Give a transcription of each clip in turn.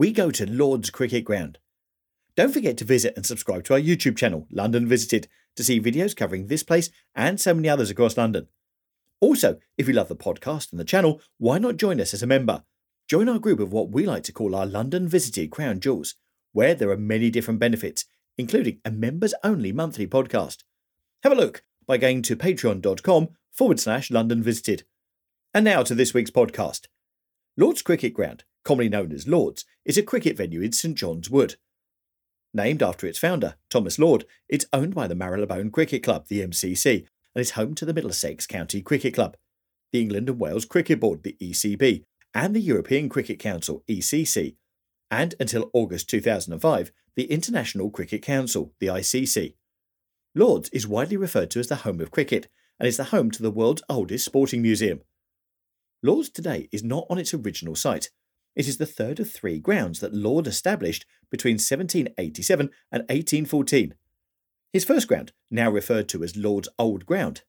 we go to Lord's Cricket Ground. Don't forget to visit and subscribe to our YouTube channel, London Visited, to see videos covering this place and so many others across London. Also, if you love the podcast and the channel, why not join us as a member? Join our group of what we like to call our London Visited Crown Jewels, where there are many different benefits, including a members only monthly podcast. Have a look by going to patreon.com forward slash London Visited. And now to this week's podcast. Lord's Cricket Ground, commonly known as Lord's, is a cricket venue in St John's Wood. Named after its founder, Thomas Lord, it's owned by the Marylebone Cricket Club, the MCC, and is home to the Middlesex County Cricket Club, the England and Wales Cricket Board, the ECB, and the European Cricket Council, ECC, and until August 2005, the International Cricket Council, the ICC. Lord's is widely referred to as the home of cricket and is the home to the world's oldest sporting museum. Lord's today is not on its original site. It is the third of three grounds that Lord established between 1787 and 1814. His first ground, now referred to as Lord's Old Ground,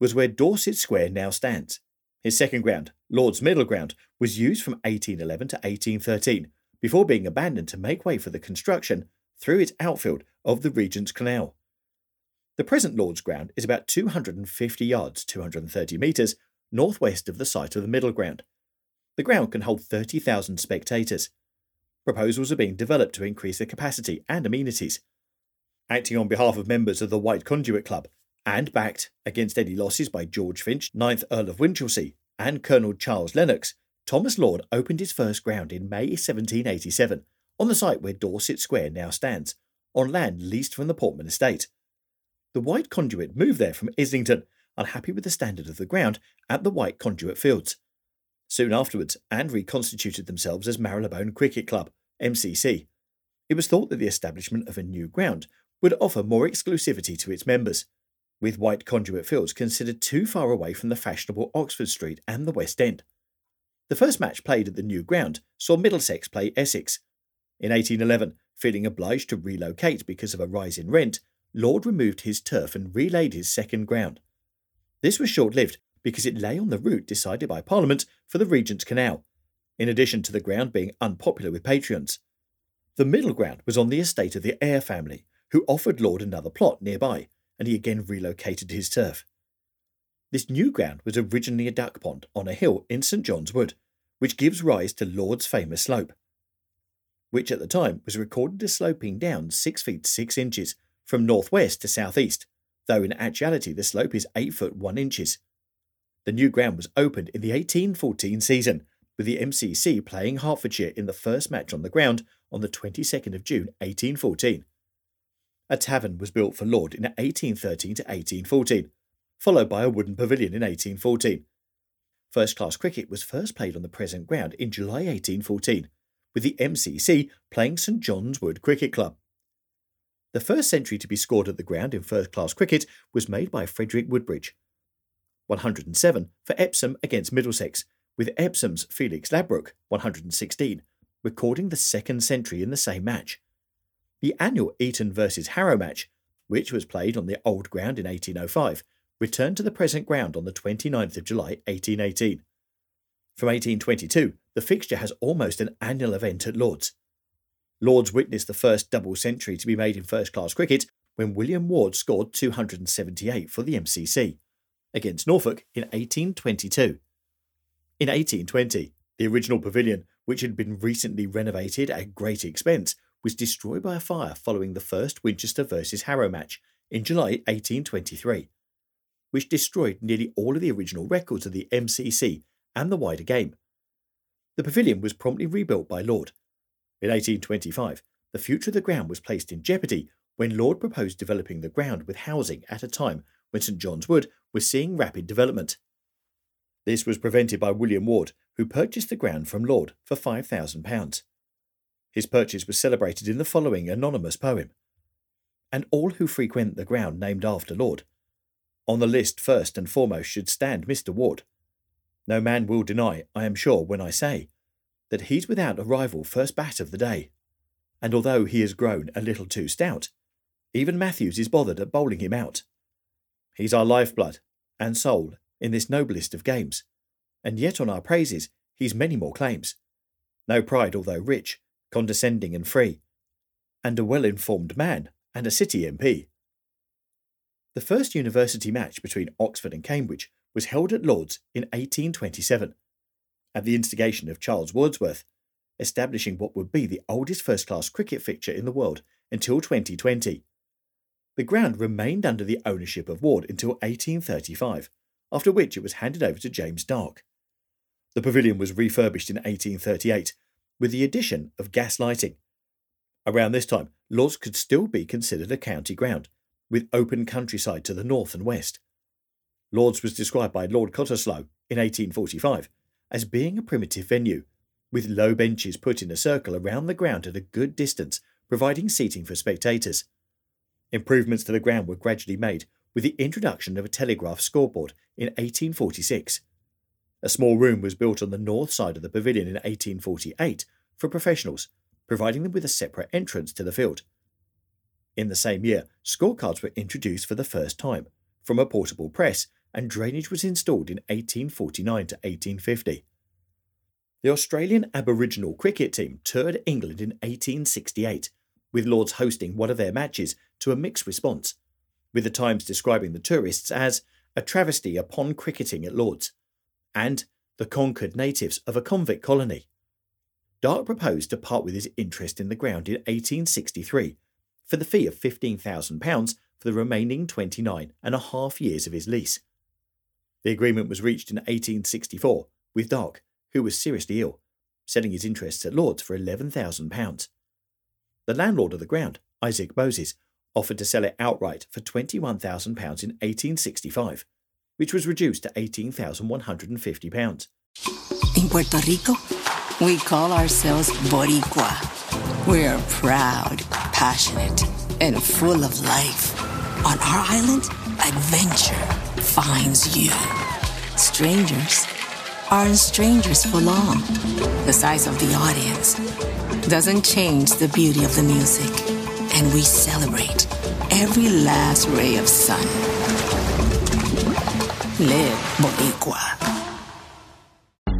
was where Dorset Square now stands. His second ground, Lord's Middle Ground, was used from 1811 to 1813, before being abandoned to make way for the construction, through its outfield, of the Regent's Canal. The present Lord's Ground is about 250 yards, 230 metres, northwest of the site of the Middle Ground. The ground can hold 30,000 spectators. Proposals are being developed to increase the capacity and amenities. Acting on behalf of members of the White Conduit Club, and backed against any losses by George Finch, 9th Earl of Winchilsea, and Colonel Charles Lennox, Thomas Lord opened his first ground in May 1787, on the site where Dorset Square now stands, on land leased from the Portman estate. The White Conduit moved there from Islington, unhappy with the standard of the ground at the White Conduit Fields. Soon afterwards, and reconstituted themselves as Marylebone Cricket Club, MCC. It was thought that the establishment of a new ground would offer more exclusivity to its members, with White Conduit Fields considered too far away from the fashionable Oxford Street and the West End. The first match played at the new ground saw Middlesex play Essex. In 1811, feeling obliged to relocate because of a rise in rent, Lord removed his turf and relaid his second ground. This was short lived because it lay on the route decided by Parliament for the Regent's Canal, in addition to the ground being unpopular with patrons. The middle ground was on the estate of the Eyre family, who offered Lord another plot nearby, and he again relocated his turf. This new ground was originally a duck pond on a hill in St John's Wood, which gives rise to Lord's famous slope, which at the time was recorded as sloping down 6 feet 6 inches from northwest to southeast, though in actuality the slope is 8 foot 1 inches. The new ground was opened in the 1814 season, with the MCC playing Hertfordshire in the first match on the ground on the 22nd of June 1814. A tavern was built for Lord in 1813 to 1814, followed by a wooden pavilion in 1814. First class cricket was first played on the present ground in July 1814, with the MCC playing St John's Wood Cricket Club. The first century to be scored at the ground in first class cricket was made by Frederick Woodbridge, 107 for Epsom against Middlesex, with Epsom's Felix Ladbroke, 116, recording the second century in the same match. The annual Eton versus Harrow match, which was played on the old ground in 1805, returned to the present ground on the 29th of July 1818. From 1822, the fixture has almost an annual event at Lords. Lords witnessed the first double century to be made in first class cricket when William Ward scored 278 for the MCC against Norfolk in 1822. In 1820, the original pavilion, which had been recently renovated at great expense, was destroyed by a fire following the first Winchester versus Harrow match in July 1823, which destroyed nearly all of the original records of the MCC and the wider game. The pavilion was promptly rebuilt by Lord. In 1825, the future of the ground was placed in jeopardy when Lord proposed developing the ground with housing at a time when St John's Wood was seeing rapid development. This was prevented by William Ward, who purchased the ground from Lord for £5,000. His purchase was celebrated in the following anonymous poem And all who frequent the ground named after Lord. On the list first and foremost should stand Mr. Ward. No man will deny, I am sure, when I say, that he's without a rival first bat of the day. And although he has grown a little too stout, even Matthews is bothered at bowling him out. He's our lifeblood and soul in this noblest of games, and yet on our praises he's many more claims. No pride, although rich, condescending and free, and a well informed man and a city MP. The first university match between Oxford and Cambridge was held at Lord's in 1827, at the instigation of Charles Wordsworth, establishing what would be the oldest first class cricket fixture in the world until 2020. The ground remained under the ownership of Ward until 1835, after which it was handed over to James Dark. The pavilion was refurbished in 1838 with the addition of gas lighting. Around this time, Lords could still be considered a county ground, with open countryside to the north and west. Lords was described by Lord Cottesloe in 1845 as being a primitive venue, with low benches put in a circle around the ground at a good distance, providing seating for spectators. Improvements to the ground were gradually made with the introduction of a telegraph scoreboard in 1846. A small room was built on the north side of the pavilion in 1848 for professionals, providing them with a separate entrance to the field. In the same year, scorecards were introduced for the first time from a portable press, and drainage was installed in 1849 to 1850. The Australian Aboriginal cricket team toured England in 1868, with Lords hosting one of their matches to a mixed response, with the Times describing the tourists as a travesty upon cricketing at Lords and the conquered natives of a convict colony. Dark proposed to part with his interest in the ground in 1863 for the fee of £15,000 for the remaining 29 and a half years of his lease. The agreement was reached in 1864 with Dark, who was seriously ill, selling his interests at Lords for £11,000. The landlord of the ground, Isaac Moses, offered to sell it outright for £21,000 in 1865, which was reduced to £18,150. In Puerto Rico, we call ourselves Boricua. We're proud, passionate, and full of life. On our island, adventure finds you. Strangers aren't strangers for long. The size of the audience doesn't change the beauty of the music, and we celebrate every last ray of sun. Live Boricua.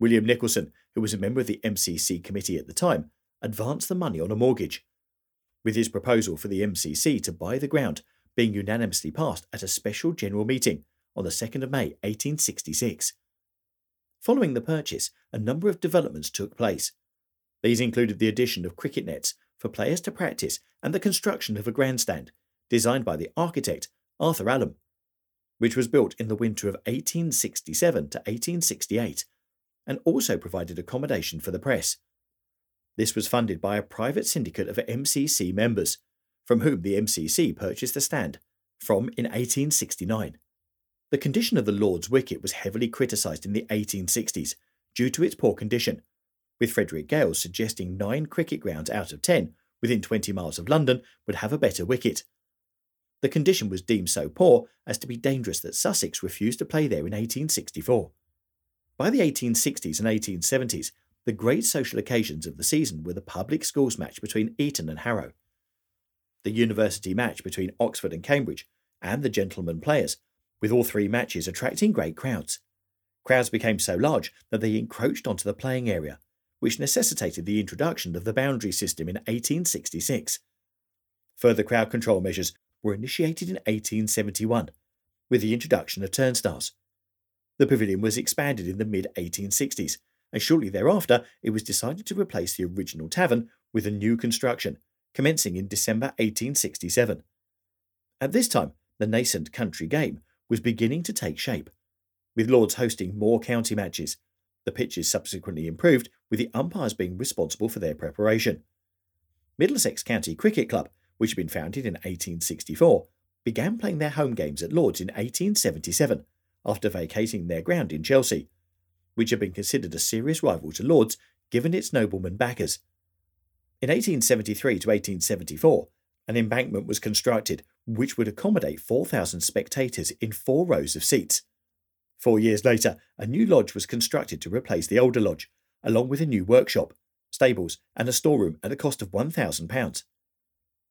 William Nicholson, who was a member of the MCC committee at the time, advanced the money on a mortgage, with his proposal for the MCC to buy the ground being unanimously passed at a special general meeting on the 2nd of May 1866. Following the purchase, a number of developments took place. These included the addition of cricket nets for players to practice and the construction of a grandstand designed by the architect Arthur Allom, which was built in the winter of 1867 to 1868 and also provided accommodation for the press. This was funded by a private syndicate of MCC members, from whom the MCC purchased the stand from in 1869. The condition of the Lord's wicket was heavily criticised in the 1860s due to its poor condition, with Frederick Gales suggesting nine cricket grounds out of ten within 20 miles of London would have a better wicket. The condition was deemed so poor as to be dangerous that Sussex refused to play there in 1864. By the 1860s and 1870s, the great social occasions of the season were the public schools match between Eton and Harrow, the university match between Oxford and Cambridge, and the gentlemen players, with all three matches attracting great crowds. Crowds became so large that they encroached onto the playing area, which necessitated the introduction of the boundary system in 1866. Further crowd control measures were initiated in 1871 with the introduction of turnstiles. The pavilion was expanded in the mid 1860s, and shortly thereafter it was decided to replace the original tavern with a new construction, commencing in December 1867. At this time, the nascent country game was beginning to take shape, with Lords hosting more county matches. The pitches subsequently improved, with the umpires being responsible for their preparation. Middlesex County Cricket Club, which had been founded in 1864, began playing their home games at Lords in 1877 after vacating their ground in Chelsea, which had been considered a serious rival to Lords given its nobleman backers. In 1873 to 1874, an embankment was constructed which would accommodate 4,000 spectators in four rows of seats. Four years later, a new lodge was constructed to replace the older lodge, along with a new workshop, stables, and a storeroom at a cost of £1,000.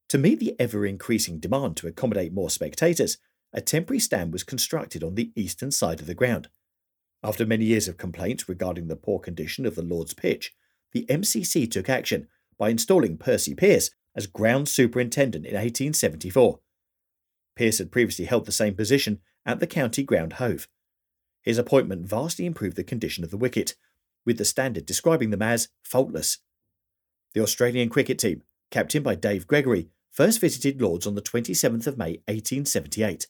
To meet the ever increasing demand to accommodate more spectators, a temporary stand was constructed on the eastern side of the ground. After many years of complaints regarding the poor condition of the Lord's pitch, the MCC took action by installing Percy Pearce as ground superintendent in 1874. Pearce had previously held the same position at the county ground Hove. His appointment vastly improved the condition of the wicket, with the standard describing them as faultless. The Australian cricket team, captained by Dave Gregory, first visited Lords on the 27th of May 1878,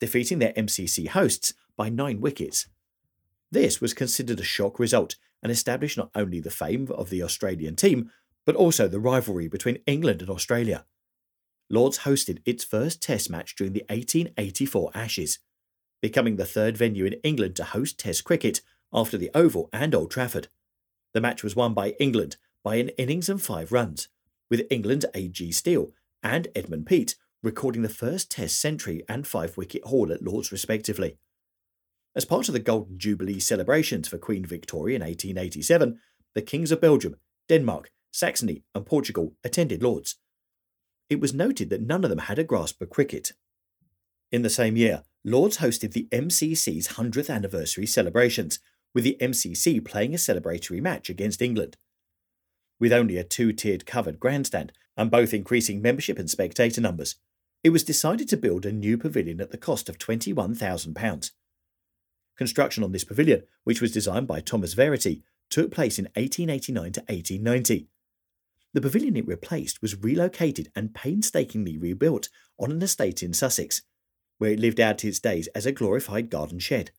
defeating their MCC hosts by nine wickets. This was considered a shock result and established not only the fame of the Australian team, but also the rivalry between England and Australia. Lords hosted its first Test match during the 1884 Ashes becoming the third venue in England to host Test cricket after the Oval and Old Trafford. The match was won by England by an innings and five runs, with England's A.G. Steele and Edmund Peate recording the first Test century and five wicket haul at Lords respectively. As part of the Golden Jubilee celebrations for Queen Victoria in 1887, the Kings of Belgium, Denmark, Saxony, and Portugal attended Lords. It was noted that none of them had a grasp of cricket. In the same year, Lords hosted the MCC's 100th anniversary celebrations, with the MCC playing a celebratory match against England. With only a two tiered covered grandstand and both increasing membership and spectator numbers, it was decided to build a new pavilion at the cost of £21,000. Construction on this pavilion, which was designed by Thomas Verity, took place in 1889 to 1890. The pavilion it replaced was relocated and painstakingly rebuilt on an estate in Sussex, where it lived out its days as a glorified garden shed.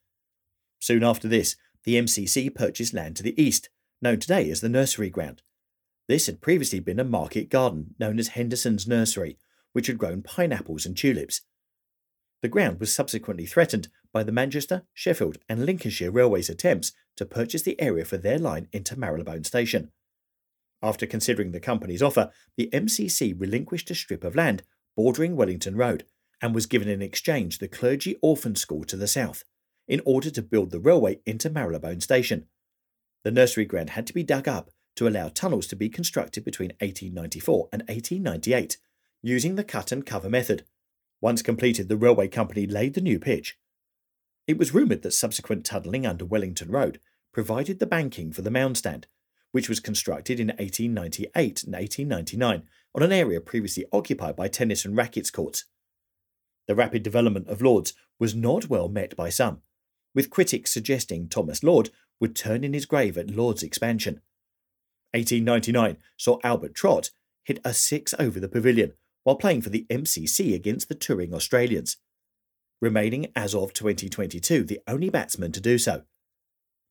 Soon after this, the MCC purchased land to the east, known today as the nursery ground. This had previously been a market garden known as Henderson's Nursery, which had grown pineapples and tulips. The ground was subsequently threatened by the Manchester, Sheffield, and Lincolnshire Railways' attempts to purchase the area for their line into Marylebone Station. After considering the company's offer, the MCC relinquished a strip of land bordering Wellington Road and was given in exchange the Clergy Orphan School to the south, in order to build the railway into Marylebone Station. The nursery ground had to be dug up to allow tunnels to be constructed between 1894 and 1898, using the cut and cover method. Once completed, the railway company laid the new pitch. It was rumoured that subsequent tunnelling under Wellington Road provided the banking for the mound stand, which was constructed in 1898 and 1899 on an area previously occupied by tennis and rackets courts. The rapid development of Lords was not well met by some, with critics suggesting Thomas Lord would turn in his grave at Lord's expansion. 1899 saw Albert Trott hit a six over the pavilion while playing for the MCC against the touring Australians, remaining as of 2022 the only batsman to do so.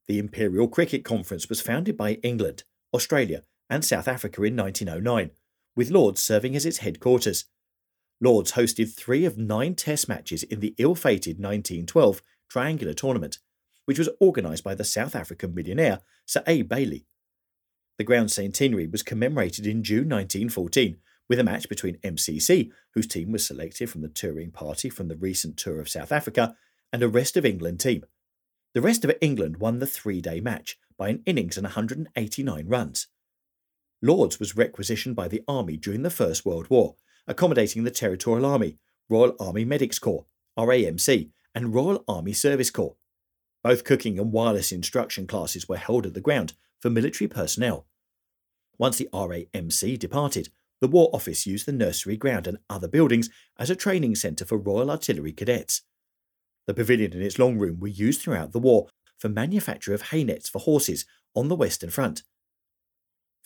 The Imperial Cricket Conference was founded by England, Australia, and South Africa in 1909, with Lords serving as its headquarters. Lords hosted three of nine Test matches in the ill fated 1912 Triangular Tournament, which was organised by the South African millionaire Sir A. Bailey. The ground centenary was commemorated in June 1914 with a match between MCC, whose team was selected from the touring party from the recent tour of South Africa, and a Rest of England team. The Rest of England won the three day match by an innings and 189 runs. Lords was requisitioned by the Army during the First World War, accommodating the Territorial Army, Royal Army Medics Corps, RAMC, and Royal Army Service Corps. Both cooking and wireless instruction classes were held at the ground for military personnel. Once the RAMC departed, the War Office used the nursery ground and other buildings as a training centre for Royal Artillery cadets. The pavilion and its long room were used throughout the war for manufacture of hay nets for horses on the Western Front.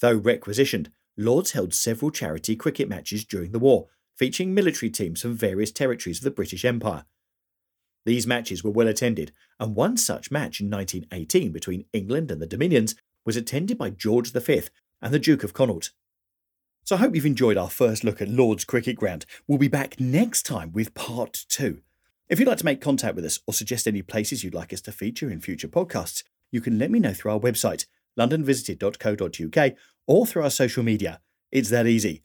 Though requisitioned, Lords held several charity cricket matches during the war, featuring military teams from various territories of the British Empire. These matches were well attended, and one such match in 1918 between England and the Dominions was attended by George V and the Duke of Connaught. So I hope you've enjoyed our first look at Lord's Cricket Ground. We'll be back next time with part two. If you'd like to make contact with us or suggest any places you'd like us to feature in future podcasts, you can let me know through our website, londonvisited.co.uk, or through our social media. It's that easy.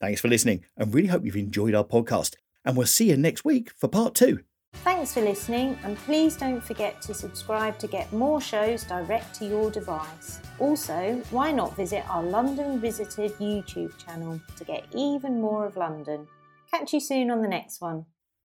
Thanks for listening and really hope you've enjoyed our podcast. And we'll see you next week for part two. Thanks for listening, and please don't forget to subscribe to get more shows direct to your device. Also, why not visit our London Visited YouTube channel to get even more of London? Catch you soon on the next one.